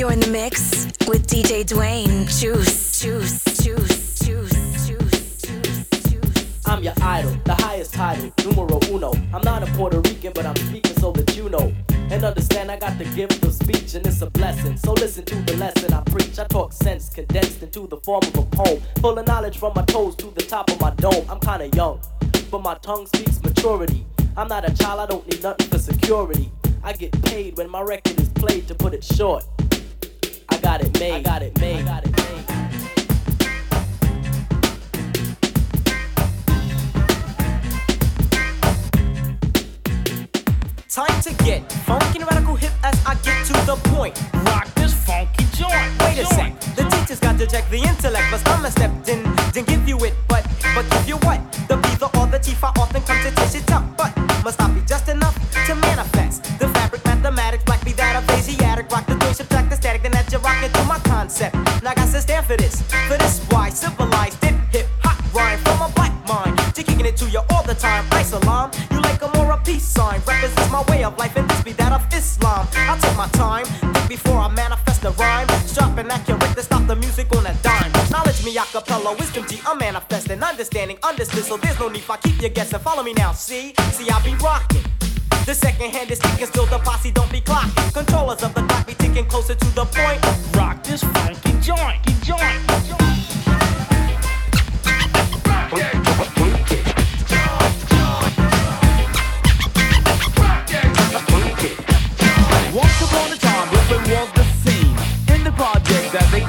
You're in the mix with DJ Dwayne. Juice, juice, juice, juice, juice, juice, juice. I'm your idol, the highest title, numero uno. I'm not a Puerto Rican, but I'm speaking so that you know. And understand I got the gift of speech, and it's a blessing. So listen to the lesson I preach. I talk sense condensed into the form of a poem. Full of knowledge from my toes to the top of my dome. I'm kinda young, but my tongue speaks maturity. I'm not a child, I don't need nothing for security. I get paid when my record is played, to put it short. Got it made. I got it made. I got it made. Time to get funky and radical hip as I get to the point. Rock this funky joint. Wait a sec, the teacher's got to check the intellect. But I'm a step in, didn't give you it, but but give you what? The B, the or, the T, I often come to taste it tough. But must I be just concept. Now I to stand for this, for this why civilized it, hip hop rhyme from a black mind. To kicking it to you all the time. Islam, you like a more a peace sign. Represents my way of life and this be that of Islam. I'll take my time, think before I manifest the rhyme. Sharp and accurate to stop the music on a dime. Knowledge me acapella, wisdom G, I'm manifesting, understanding, understood. So there's no need for I keep you guessing. Follow me now, see? See, I be rocking. The second hand is ticking, still the posse don't be clocking. Controllers of the clock be ticking closer to the point. This funky joint. Joint. Once upon a time, Brooklyn was the scene. In the project that they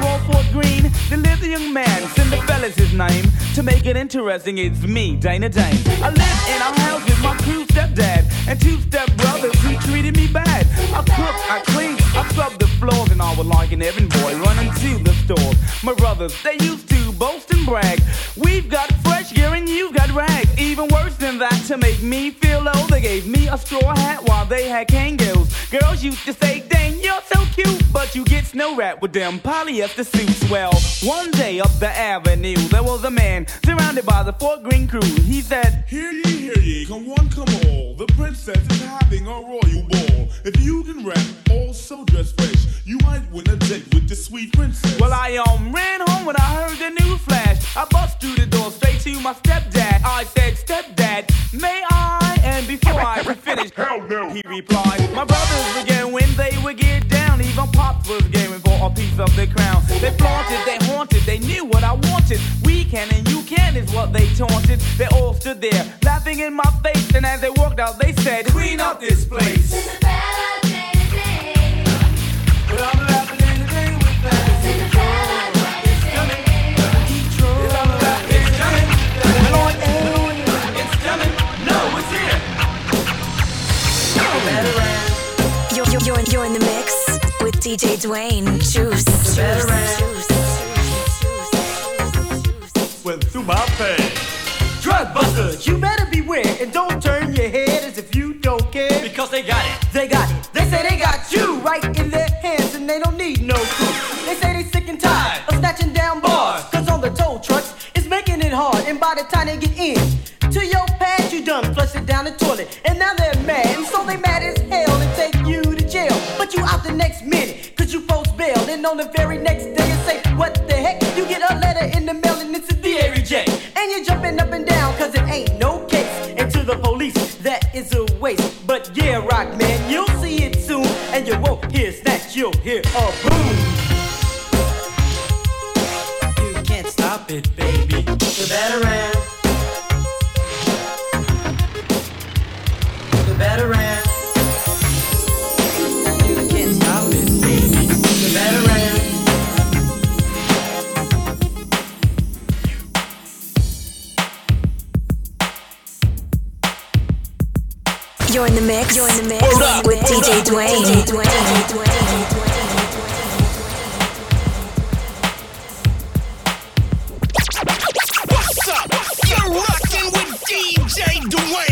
lived a young man, Cinderella's his name. To make it interesting, it's me, Dana Dane. I live in a house with my crew stepdad and two stepbrothers who treated me bad. I cook, I clean, I scrub the floors, and I was like an errand boy running to the store. My brothers, they used to boast and brag. We've got fresh gear and you've got rags. Even worse than that, to make me feel low, they gave me a straw hat while they had kangaroos. Girls used to say, dang, you're so cute, but you get snow wrapped with them polyester suits. Well, one day up the avenue, there was a man surrounded by the four Green crew. He said, Hear ye, hear ye, come one, come all. The princess is having a royal ball. If you can rap, also dress fresh, you might win a date with the sweet princess. Well, I um ran home when I heard the news flash. I bust through the door straight to my stepdad. I said, Stepdad, may I? And before I could finish, Hell no. he replied, My brothers would get when they would get down. Even Pops was gaming for a piece of the crown. They flaunted, they haunted, they knew what I wanted. We can and you can is what they taunted. They all stood there, laughing in my face. And as they walked out, they said, Clean up this place. But I'm laughing You're, you're, you're, you're in the mix with DJ Dwayne. Juice, juice, juice, juice, juice. Went through my pants. Drug busters, you better beware and don't turn your head as if you don't care. Because they got it. They got it. They say they got you right in their hands and they don't need no crew. They say they sick and tired of snatching down bars. Cause on the tow trucks, it's making it hard. And by the time they get in to your And on the very next day, you say, What the heck? You get a letter in the mail and it's a DA reject. And you're jumping up and down cause it ain't no case. And to the police, that is a waste. But yeah, rock man, you'll see it soon. And you won't hear snatch, you'll hear a boom. You can't stop it, baby. The veteran. You're in the mix. You're in the mix Word up, with word DJ up, Dwayne. up. DJ Dwayne. What's up? You're rocking with DJ Dwayne. Dwayne.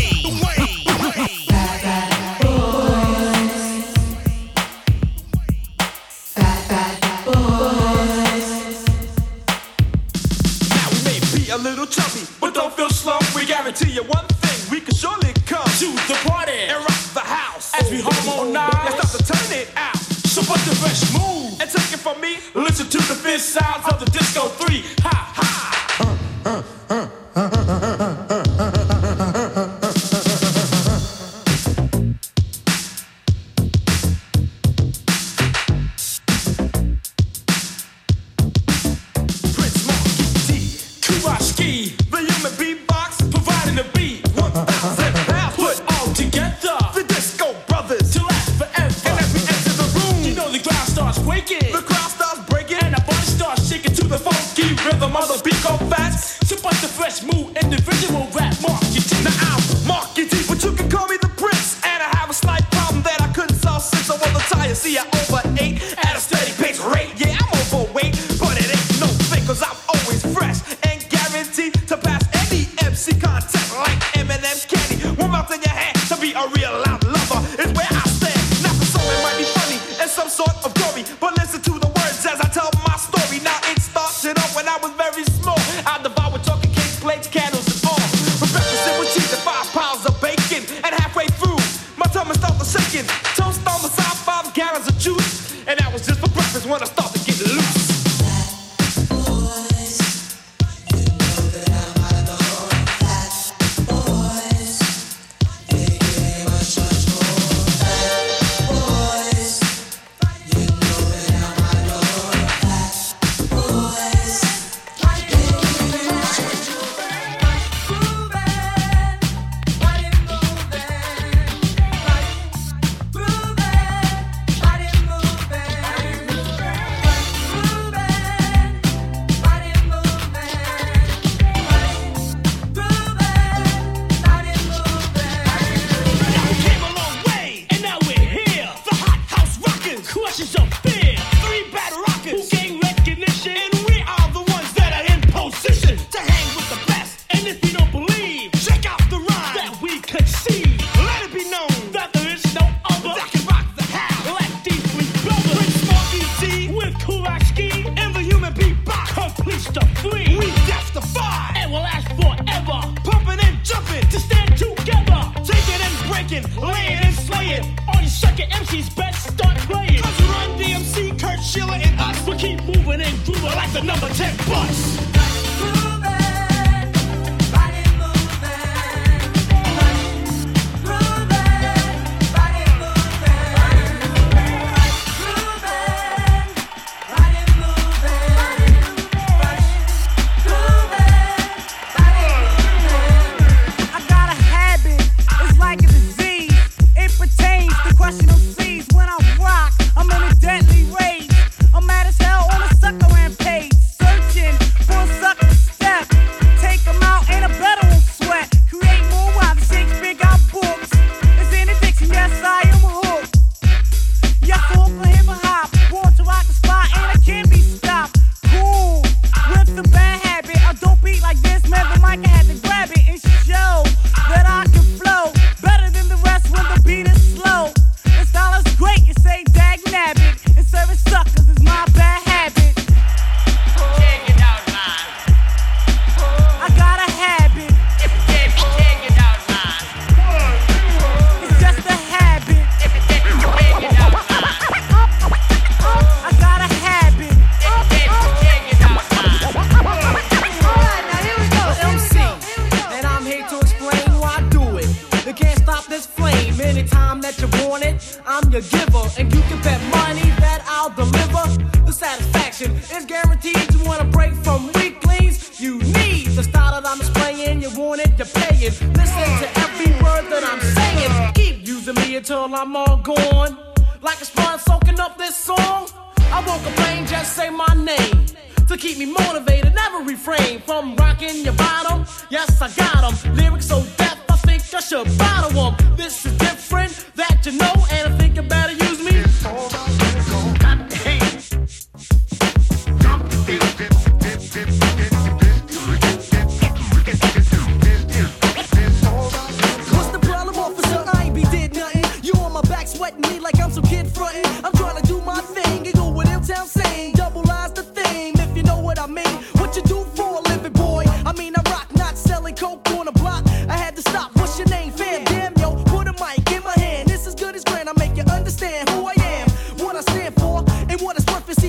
I'm your giver, and you can bet money that I'll deliver. The satisfaction is guaranteed. You wanna break from weaklings? You need the style that I'm displaying. You want it, you're paying. Listen to every word that I'm saying. Keep using me until I'm all gone. Like a sponge soaking up this song. I won't complain, just say my name to keep me motivated. Never refrain from rocking your bottom. Yes, I got 'em. Lyrics so deep, I think I should bottle 'em. This is different, that you know, and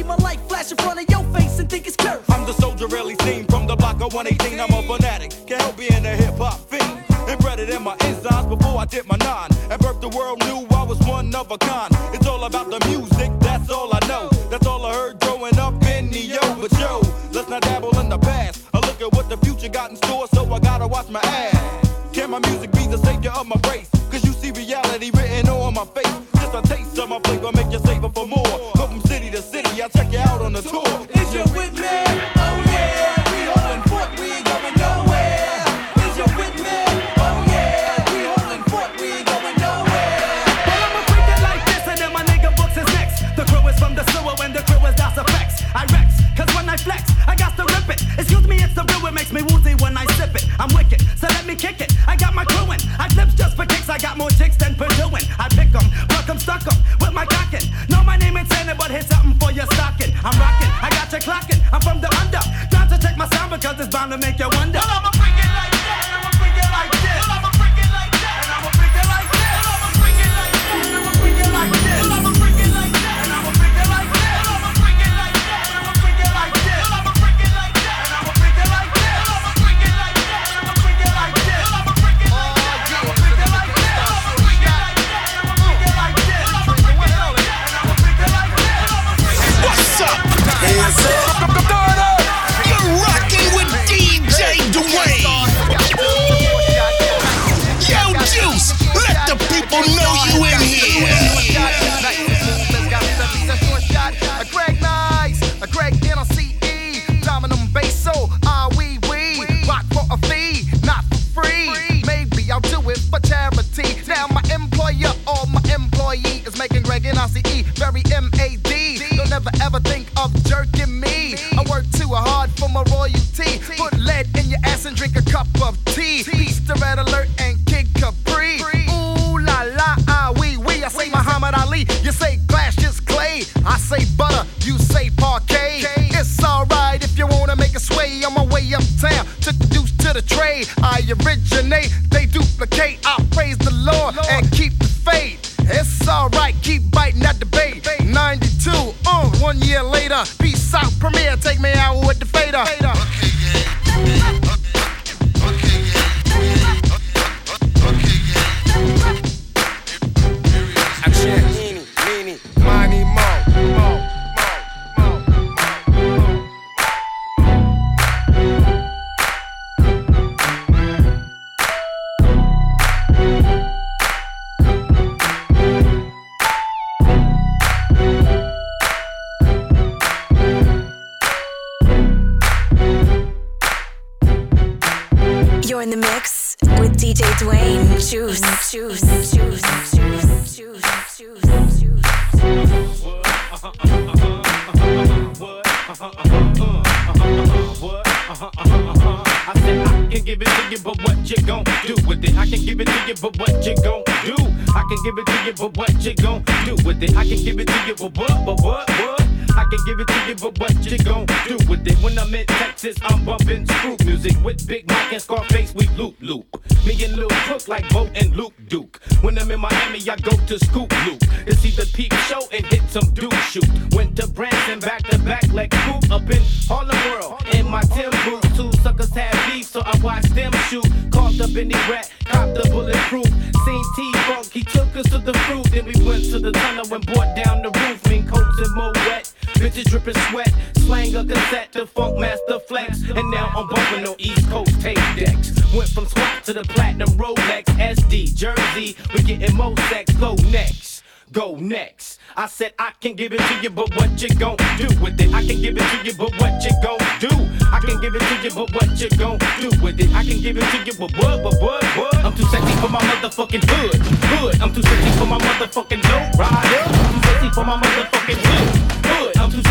I'm a light flash in front of your face and think it's clear I'm the soldier really seen from the block of 118. I'm a fanatic, can't help being a hip hop fiend. Embedded in my insides before I did my nine. At birth, the world knew I was one of a kind. It's all about the music, that's all I know. That's all I heard growing up in the yo. But yo, let's not dabble in the past. I look at what the future got in store, so I gotta watch my ass. Can my music be the savior of my race? Cause you see reality written on my face. Just a taste of my flavor, make you savor for more. gonna make you wonder. Say parquet. It's alright if you wanna make a sway on my way uptown. Took the deuce to the trade. I originate, they duplicate. I praise the Lord and keep the faith. It's alright, keep biting at the bait. 92, uh, one year later. Peace out, premiere, take me out with the fader. It? I can give it to you, but what you gon' do? I can give it to you, but what you gon' do with it? I can give it to you, but what, but what, what? I can give it to you, but what you gon' do with it? When I'm in Texas, I'm bumping screw music with Big Mike and Scarface. We loop loop. Me and Lil Crook like Bo and Luke Duke. When I'm in Miami, I go to Scoop Loop see the peep show and hit some dude shoot. Went to Branson back to back like Coop up in Harlem World. In my Tim boots, two suckers had beef, so I watched them shoot. Caught up in the rat, copped the bulletproof. Seen T-Funk, he took us to the fruit. Then we went to the tunnel and brought down the roof. Mean coats and more wet. Bitches dripping sweat, slang a cassette to Funkmaster Flex. And now I'm bumping on East Coast tape decks. Went from SWAT to the platinum Rolex SD Jersey. We getting more sex. Go next, go next. I said I can give it to you, but what you gon' do with it? I can give it to you, but what you gon' do? I can give it to you, but what you gon' do with it? I can give it to you, but what, but what, what? I'm too sexy for my motherfucking hood, hood. I'm too sexy for my motherfucking dope rider. I'm too sexy for my motherfucking hood, hood. I'm too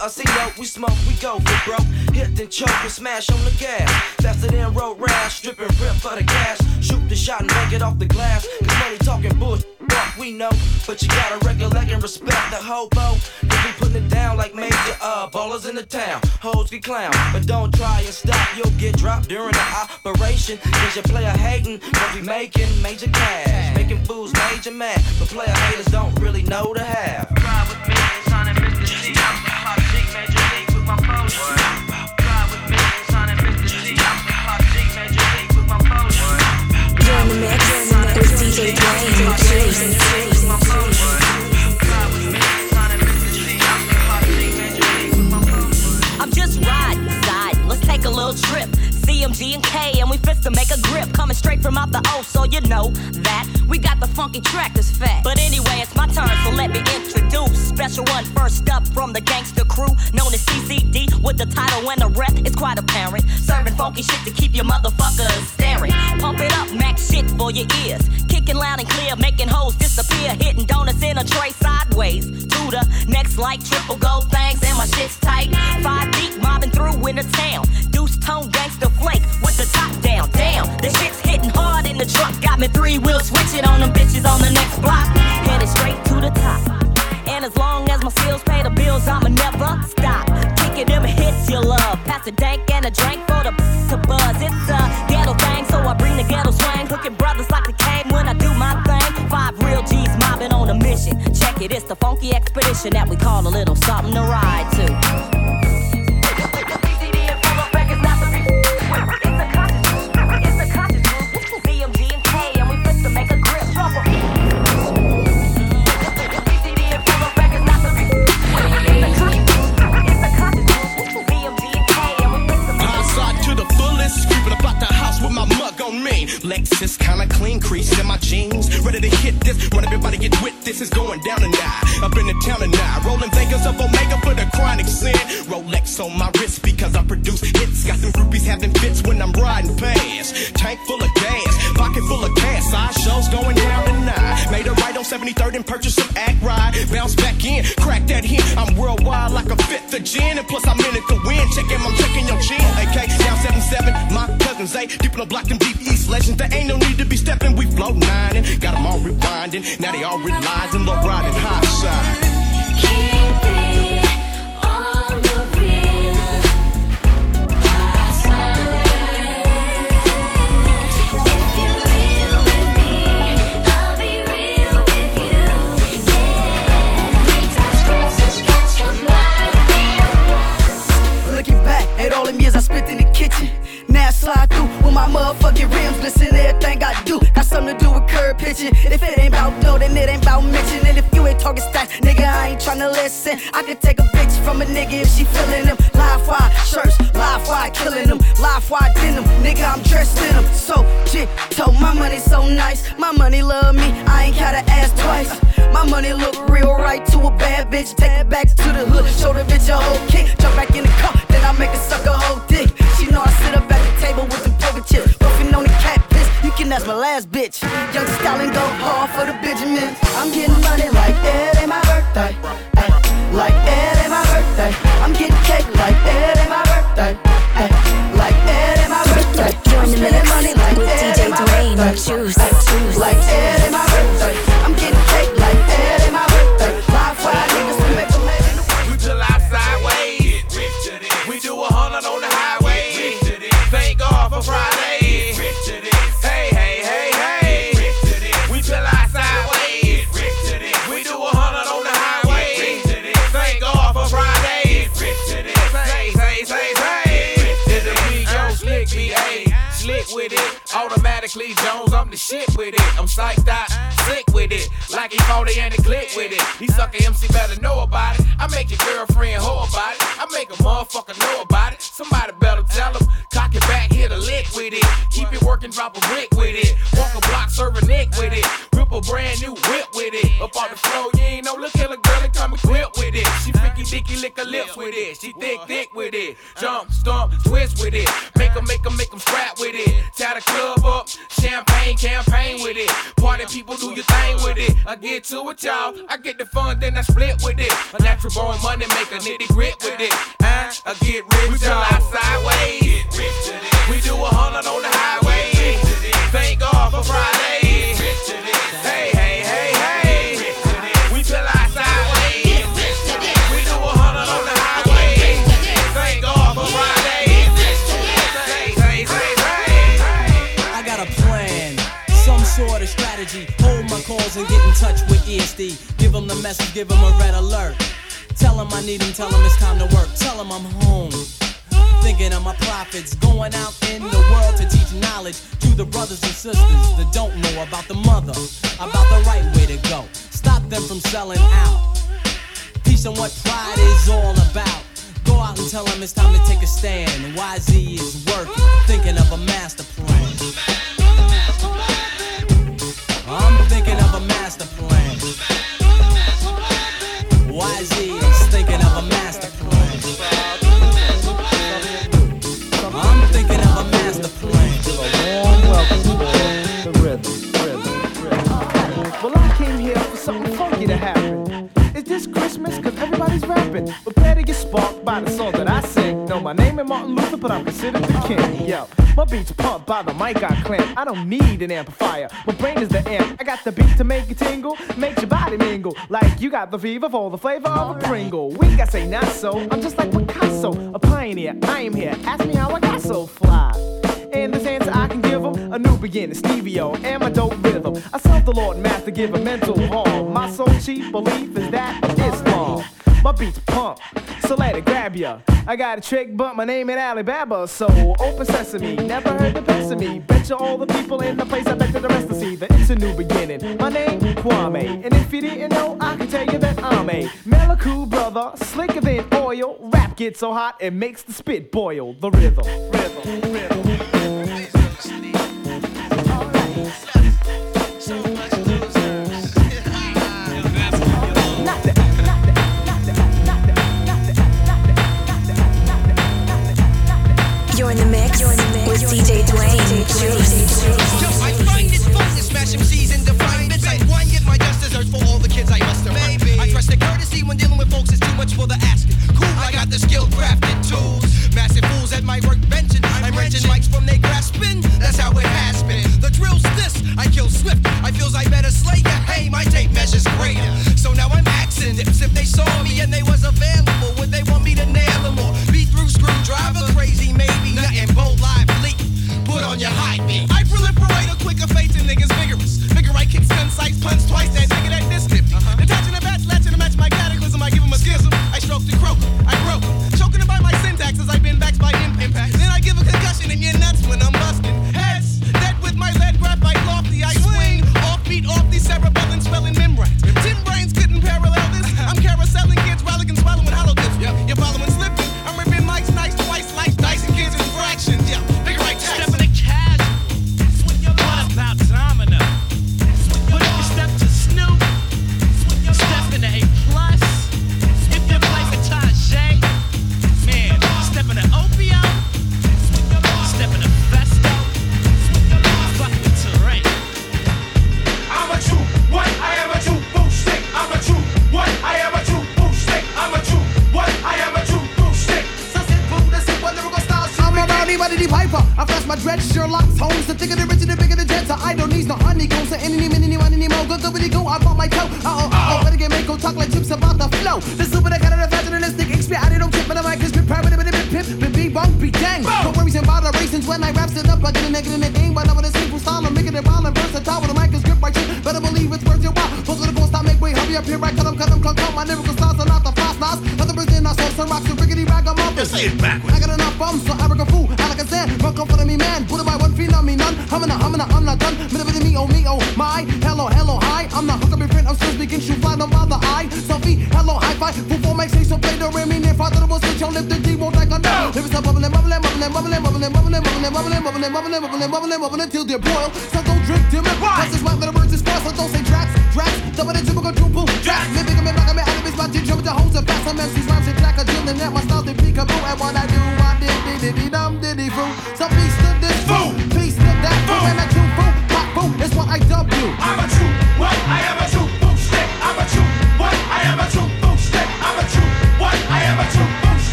Over a C-note. We smoke, we go for broke. Hit then choke and smash on the gas. Faster than road rash. Stripping rip for the cash. Shoot the shot and make it off the glass. Cause money talking bullshit. We know, but you gotta recollect and respect the hobo. Cause we putting it down like major uh ballers in the town. Hoes get clown, but don't try and stop. You'll get dropped during the operation. Cause your player hating, cause we making major cash. Making fools major mad, but player haters don't really know the half. Trip. CMG and K, and we fit to make a grip. Coming straight from out the O, so you know that we got the funky track that's fat. But anyway, it's my turn, so let me introduce. Special one first up from the gangster crew, known as CCD, with the title and the rep. It's quite apparent. Serving funky shit to keep your motherfuckers staring. Pump it up, max shit for your ears. Kicking loud and clear, making hoes disappear. Hitting donuts in a tray sideways. To the next like triple gold things, and my shit's tight. Five deep, mobbing through in the town. Deuce tone gangster flake with the top down. Damn, the shit's hitting hard in the truck. Got me three wheels switching on them bitches on the next block. Headed straight to the top. And as long as my skills pay the bills, I'ma never stop. Kicking them hits you love. Pass a dank and a drink for the to buzz. It's a ghetto thing, so I bring the ghetto swing. Hooking brothers like the cane when I do my thing. Five real G's mobbing on a mission. Check it, it's the funky expedition that we call a little something to ride to. Now they all realize realizing, low riding high side. Tryna listen. I could take a bitch from a nigga if she feeling them. Live wire shirts, live wire killing them. Live wire denim, nigga, I'm dressed in them. So, shit, told my money so nice. My money love me, I ain't gotta ask twice. My money look real right to a bad bitch. Take it back to the hood, show the bitch a whole kick. Jump back in the car, then I make a sucker whole dick. She know I sit up at the table with the poker chips. Puffing on the cat piss, you can ask my last bitch. Young Stalin go hard for the Benjamins. I'm getting money like it ain't my tai. Shit with it. I'm psyched out, sick with it. Like he 40 and he click with it. He suck a MC better know about it. I make your girlfriend hoe about it. I make a motherfucker know about it. Somebody better tell him. Cock it back, hit a lick with it. Keep it working, drop a brick with it. Walk a block, serve a nick with it. Rip a brand new whip with it. Up on the floor, you ain't no look at a girl and come equipped with it. She freaky dicky lick her lips with it. She thick, thick with it. Jump, stomp, twist with it. Make 'em, make 'em, make 'em scrap with it. Tie the club up, champagne people do your thing with it. I get to it, y'all. I get the fun, then I split with it. A natural born money make a nitty grit with it. Uh, I get rich, we Give message, give them a red alert. Tell them I need them, tell them it's time to work. Tell them I'm home. Thinking of my profits, going out in the world to teach knowledge to the brothers and sisters that don't know about the mother, about the right way to go. Stop them from selling out. Teach them what pride is all about. Go out and tell them it's time to take a stand. YZ is working, thinking of a master plan. I'm thinking of a master plan. YZ is thinking of a master plan. I'm thinking of a master plan. warm welcome to the rhythm, rhythm, rhythm. Well, I came here for something funky to happen. Is this Christmas? Cause everybody's rapping. Prepare to get sparked by the song that I sing. Know my name is Martin Luther, but I'm considered the king. Yo, my beats pumped by the mic I clamp. I don't need an amplifier. My brain is the amp. I got the beat to make you tingle, make your body mingle. Like you got the fever for the flavor of a Pringle. We got say not so. I'm just like Picasso, a pioneer. I am here. Ask me how I got so fly. And this answer I can give them a new beginning, Stevio, and my dope rhythm. I self the Lord Master, give a mental harm. My sole chief belief is that it's Islam. My beats pump, so let it grab ya. I got a trick, but my name ain't Alibaba, so open sesame. Never heard the best of me. Bet you all the people in the place, I bet you the rest to see that it's a new beginning. My name, Kwame, and if you didn't know, I can tell you that I'm a Meliku brother, slicker than oil. Rap gets so hot, it makes the spit boil. The rhythm, rhythm, rhythm. You're in DJ Dwayne. Juice. I find it fun to smash MCs and define bits. I one get my just desserts for all the kids I must have Maybe. I trust the courtesy when dealing with folks is too much for the asking. Cool, I got the skill crafted tools. Massive fools at my workbench and I'm wrenching mics from they grasping. That's how it has been. The drill's this. I kill swift. I feels I better slay ya. Hey, my tape measures greater. So now I'm axing dips. If they saw me and they was available, would your high beat. I proliferate a quicker fate to niggas vigorous. Figure I kick ten sights, punch twice, that nigga that here, them, cut them, cut them. My lyrical styles are not the fast knives. Other brazilian, I saw some rocks, so riggedy ragamuffin. Say it backwards. I got enough bums, so I a fool. I like a sand, run come for me, man. Put it by one feet on me, none. Humming, humming, I'm not done. Middle of me, oh me, oh my. Hello, hello, hi. I'm not hook up in print, I'm still speaking, shoot fly, don't bother. I, selfie, hello, high five. Full form, make say so, play the rim, me, father, the switch, on lift the D, won't like a no. If it's a bubbling, bubbling, bubbling, bubbling, bubbling, bubbling, bubbling, bubbling, bubbling, bubbling, bubbling, bubbling, bubbling, until they boil. So don't drink dim it. Cause it's wet, the words is fast, so don't say tracks, tracks. Double the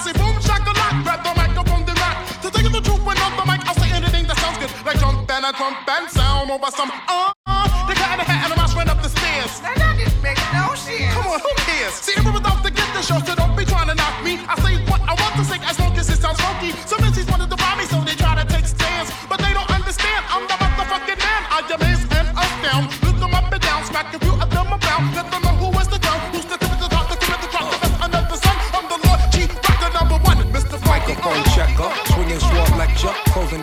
say, boom. Grab the microphone, rock. To take the truth when on the mic, I'll say anything that sounds good. Like jump and a trump and sound over some uh uh. They got in the hat and mouse ran up the stairs. Now that didn't make no sense. Come on, who cares? See, everyone's out to get the show, so don't be trying to knock me. I say what I want to say as long as it sounds funky. Some MCs wanted to find me, so they try to take stands. But they don't understand, I'm the motherfucking man. I am is and us down. Lift them up and down, smack few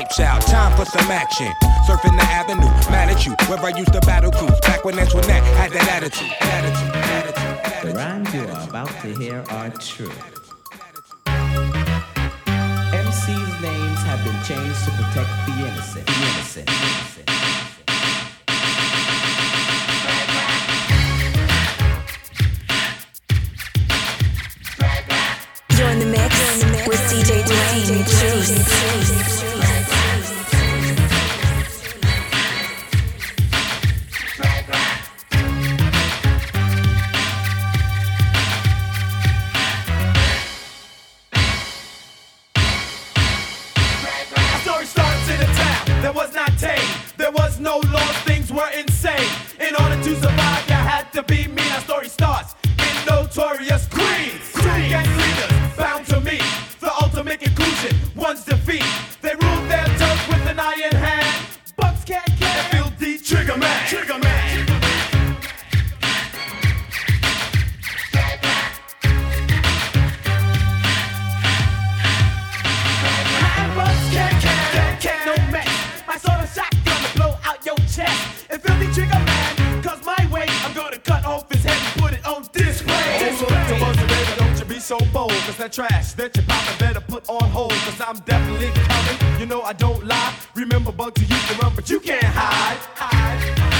pipes out. Time for some action. Surfing the avenue, mad at you. Where I used to battle cruise, back when Antoinette had that attitude. attitude, attitude. The rhymes you are about to hear are true. MC's names have been changed to protect the innocent. The innocent. You're in the mix with DJ Dwayne Juice. So bold. Cause that trash that you poppin' better put on hold. Cause I'm definitely coming. You know I don't lie. Remember, used to run, but you can't hide. hide.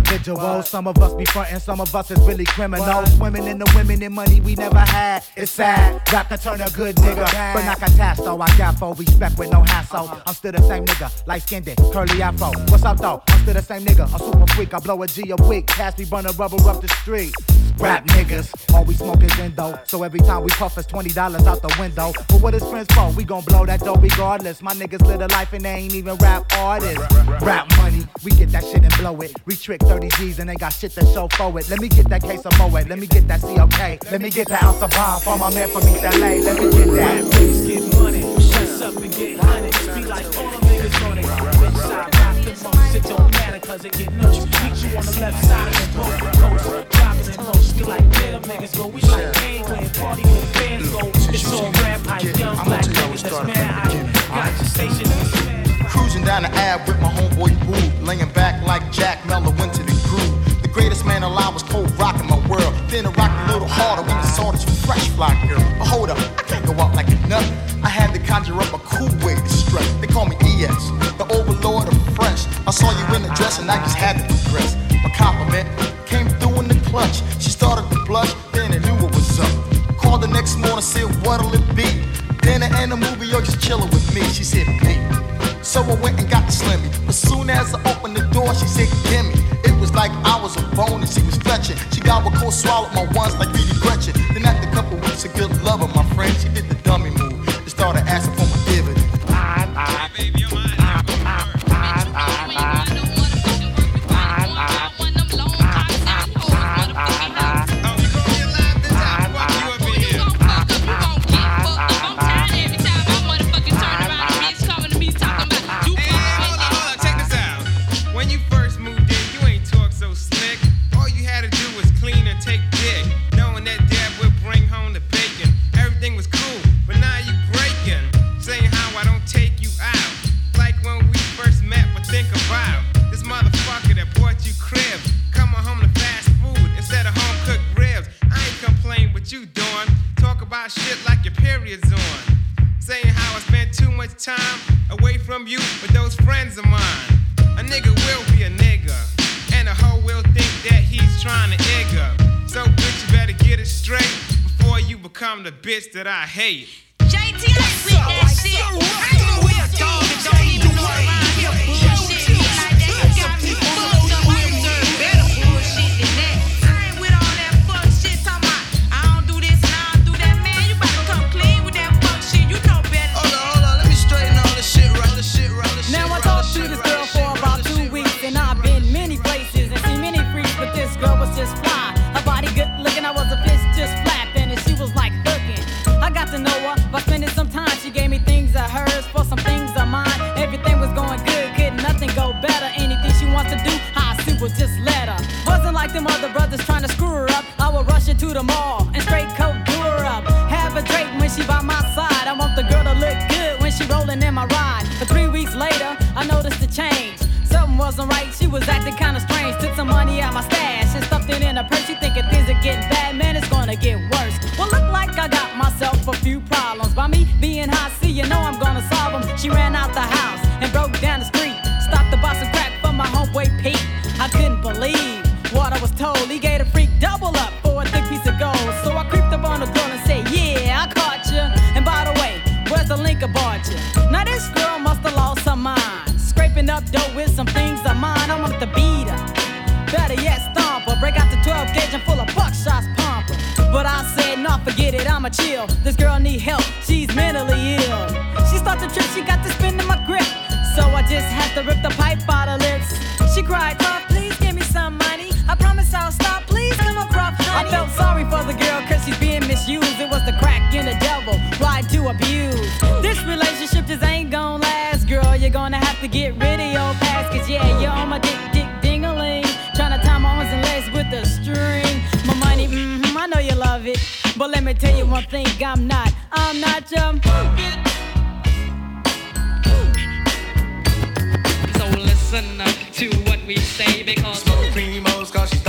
Individuals. Some of us be frontin', some of us is really criminals. Swimming in the women and money we never had. It's sad. Rap can turn a good nigga, but not catastro. I got for respect with no hassle. Uh-huh. I'm still the same nigga, light skinned, curly afro. What's up though? I'm still the same nigga, a super freak. I blow a G a week. Pass me burning rubber up the street. Rap niggas, all we smoke is endo. So every time we puff, it's twenty dollars out the window. But what is friends for? We gon' blow that dough regardless. My niggas live a life and they ain't even rap artists. Rap money, we get that shit and blow it. We trick 30 G's and they got shit to show for it. Let me get that case of Moet. Let me get that COK. Let me get that ounce of bomb for my man from East LA. Let me get that. Niggas get money, shuts up and get honey. Be like all niggas on it. Bitch rock the most. Cause it get. Meet you on the left side of the boat. Coast, dropping in most. We like niggas go. We like gangway, party bands go. It's all rap, hype, young black niggas that's mad hype. Got your station in the Cruising down the Ave with my homeboy Boo, laying back like Jack Mello into the groove. The greatest man alive was cold rocking my world. Then it rocked a little harder when the saw this fresh fly girl. But hold up, I can't go out like a nut. Bitch that I hate. With that shit. In my ride. But three weeks later, I noticed a change. Something wasn't right, she was acting kinda strange. Took some money out my stash and stuffed it in her purse. She thinking things are getting bad, man, it's gonna get worse. Well, look like I got myself a few problems. I wanted to beat her. Better yet, stomp her. Break out the 12 gauge and full of buckshots, pump her. But I said, nah, forget it, I'ma chill. This girl need help, she's mentally ill. She started to trip, she got to spin in my grip. So I just had to rip the pipe out her lips. She cried, Love, please give me some money. I promise I'll stop, please come across, honey. I felt sorry for the girl, cause she's being misused. It was the crack and the devil, right to abuse. Get rid of your past, cause yeah, you're on my dick, dick, ding-a-ling. Trying to tie my arms and legs with a string. My money, mm-hmm, I know you love it. But let me tell you one thing, I'm not, I'm not your So listen up to what we say because Smoke primos cause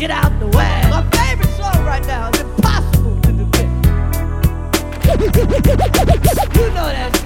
get out the way. My favorite song right now is impossible to defend. you know that